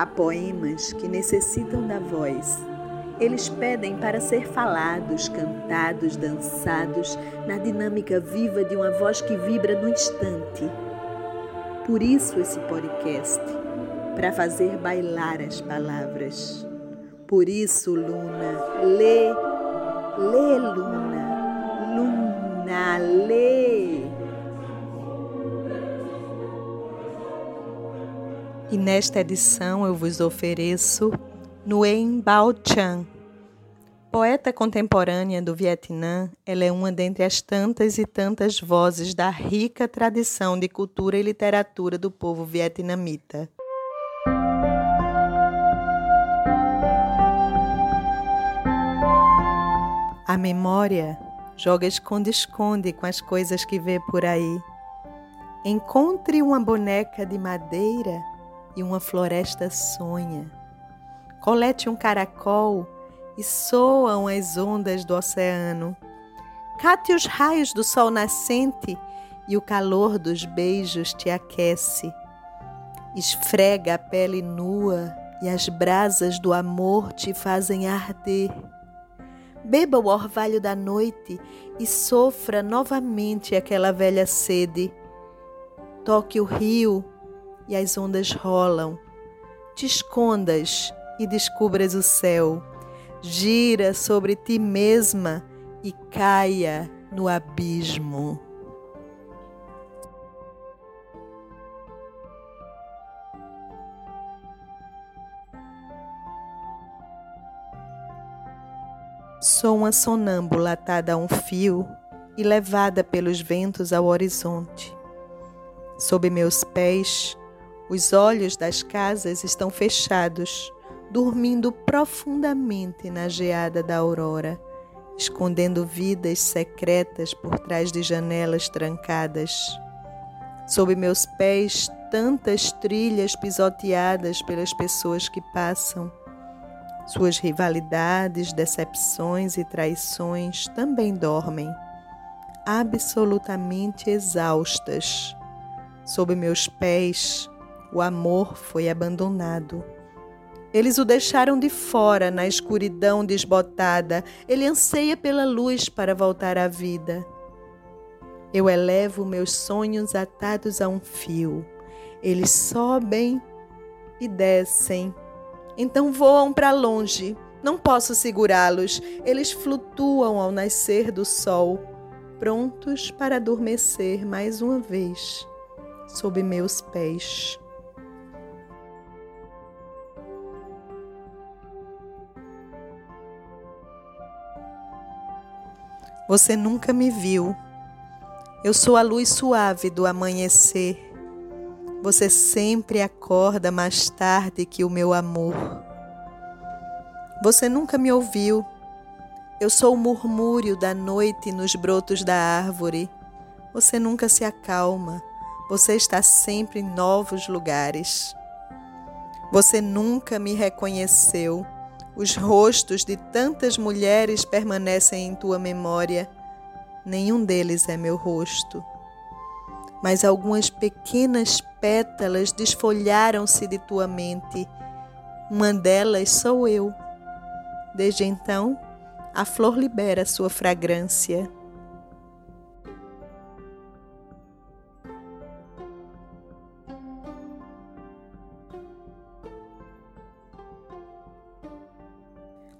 Há poemas que necessitam da voz. Eles pedem para ser falados, cantados, dançados, na dinâmica viva de uma voz que vibra no instante. Por isso esse podcast, para fazer bailar as palavras. Por isso, Luna, lê, lê, Luna, Luna, lê. E nesta edição eu vos ofereço Nguyen Bao Chan. Poeta contemporânea do Vietnã, ela é uma dentre as tantas e tantas vozes da rica tradição de cultura e literatura do povo vietnamita. A memória joga esconde-esconde com as coisas que vê por aí. Encontre uma boneca de madeira e uma floresta sonha. Colete um caracol e soam as ondas do oceano. Cate os raios do sol nascente e o calor dos beijos te aquece. Esfrega a pele nua e as brasas do amor te fazem arder. Beba o orvalho da noite e sofra novamente aquela velha sede. Toque o rio e as ondas rolam. Te escondas e descubras o céu. Gira sobre ti mesma e caia no abismo. Sou uma sonâmbula atada a um fio e levada pelos ventos ao horizonte. Sob meus pés, os olhos das casas estão fechados, dormindo profundamente na geada da aurora, escondendo vidas secretas por trás de janelas trancadas. Sob meus pés, tantas trilhas pisoteadas pelas pessoas que passam. Suas rivalidades, decepções e traições também dormem, absolutamente exaustas. Sob meus pés, o amor foi abandonado. Eles o deixaram de fora na escuridão desbotada. Ele anseia pela luz para voltar à vida. Eu elevo meus sonhos atados a um fio. Eles sobem e descem. Então voam para longe. Não posso segurá-los. Eles flutuam ao nascer do sol, prontos para adormecer mais uma vez sob meus pés. Você nunca me viu. Eu sou a luz suave do amanhecer. Você sempre acorda mais tarde que o meu amor. Você nunca me ouviu. Eu sou o murmúrio da noite nos brotos da árvore. Você nunca se acalma. Você está sempre em novos lugares. Você nunca me reconheceu. Os rostos de tantas mulheres permanecem em tua memória. Nenhum deles é meu rosto. Mas algumas pequenas pétalas desfolharam-se de tua mente. Uma delas sou eu. Desde então, a flor libera sua fragrância.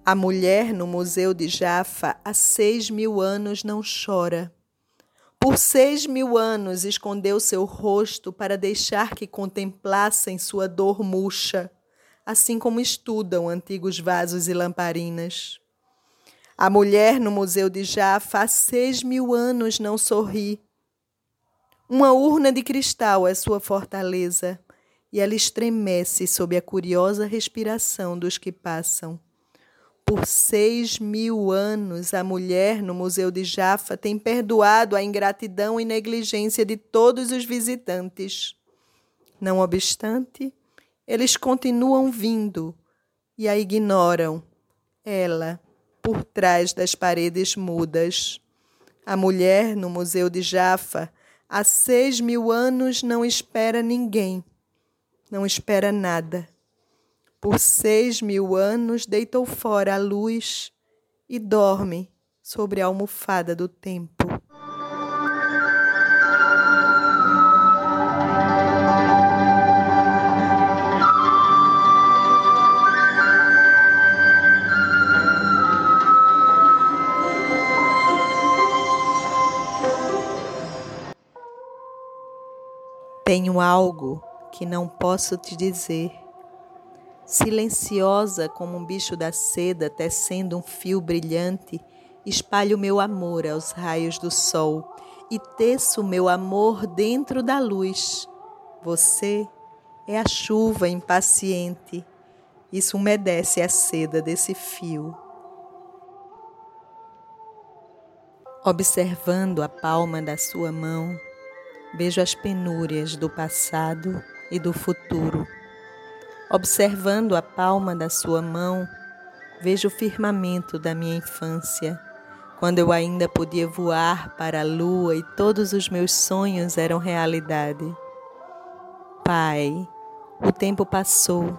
A mulher no Museu de Jaffa há seis mil anos não chora. Por seis mil anos escondeu seu rosto para deixar que contemplassem sua dor murcha, assim como estudam antigos vasos e lamparinas. A mulher no Museu de Jaffa há seis mil anos não sorri. Uma urna de cristal é sua fortaleza, e ela estremece sob a curiosa respiração dos que passam. Por seis mil anos, a mulher no Museu de Jaffa tem perdoado a ingratidão e negligência de todos os visitantes. Não obstante, eles continuam vindo e a ignoram. Ela, por trás das paredes mudas. A mulher no Museu de Jaffa há seis mil anos não espera ninguém, não espera nada. Por seis mil anos deitou fora a luz e dorme sobre a almofada do tempo. Tenho algo que não posso te dizer. Silenciosa como um bicho da seda tecendo um fio brilhante, espalho meu amor aos raios do sol e teço meu amor dentro da luz. Você é a chuva impaciente. Isso umedece a seda desse fio. Observando a palma da sua mão, Vejo as penúrias do passado e do futuro. Observando a palma da sua mão, vejo o firmamento da minha infância, quando eu ainda podia voar para a lua e todos os meus sonhos eram realidade. Pai, o tempo passou.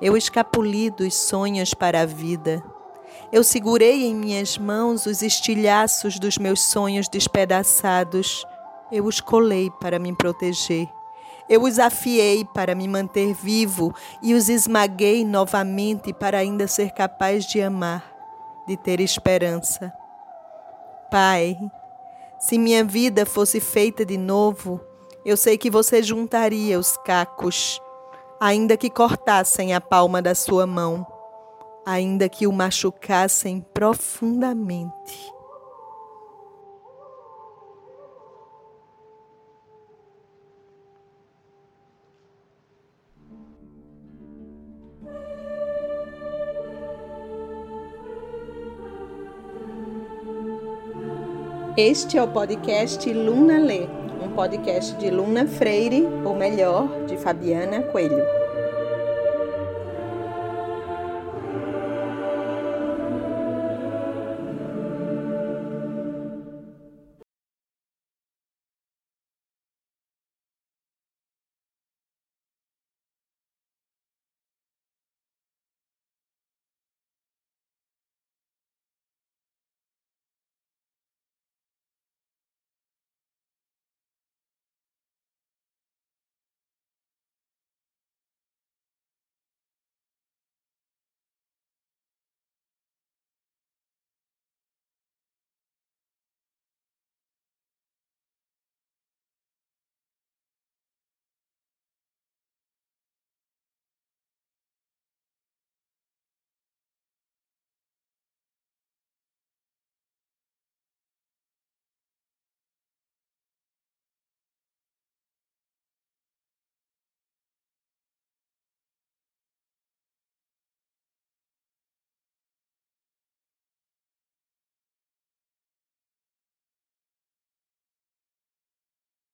Eu escapuli dos sonhos para a vida. Eu segurei em minhas mãos os estilhaços dos meus sonhos despedaçados eu os colei para me proteger. Eu os afiei para me manter vivo e os esmaguei novamente para ainda ser capaz de amar, de ter esperança. Pai, se minha vida fosse feita de novo, eu sei que você juntaria os cacos, ainda que cortassem a palma da sua mão, ainda que o machucassem profundamente. Este é o podcast Luna Lê, um podcast de Luna Freire, ou melhor, de Fabiana Coelho.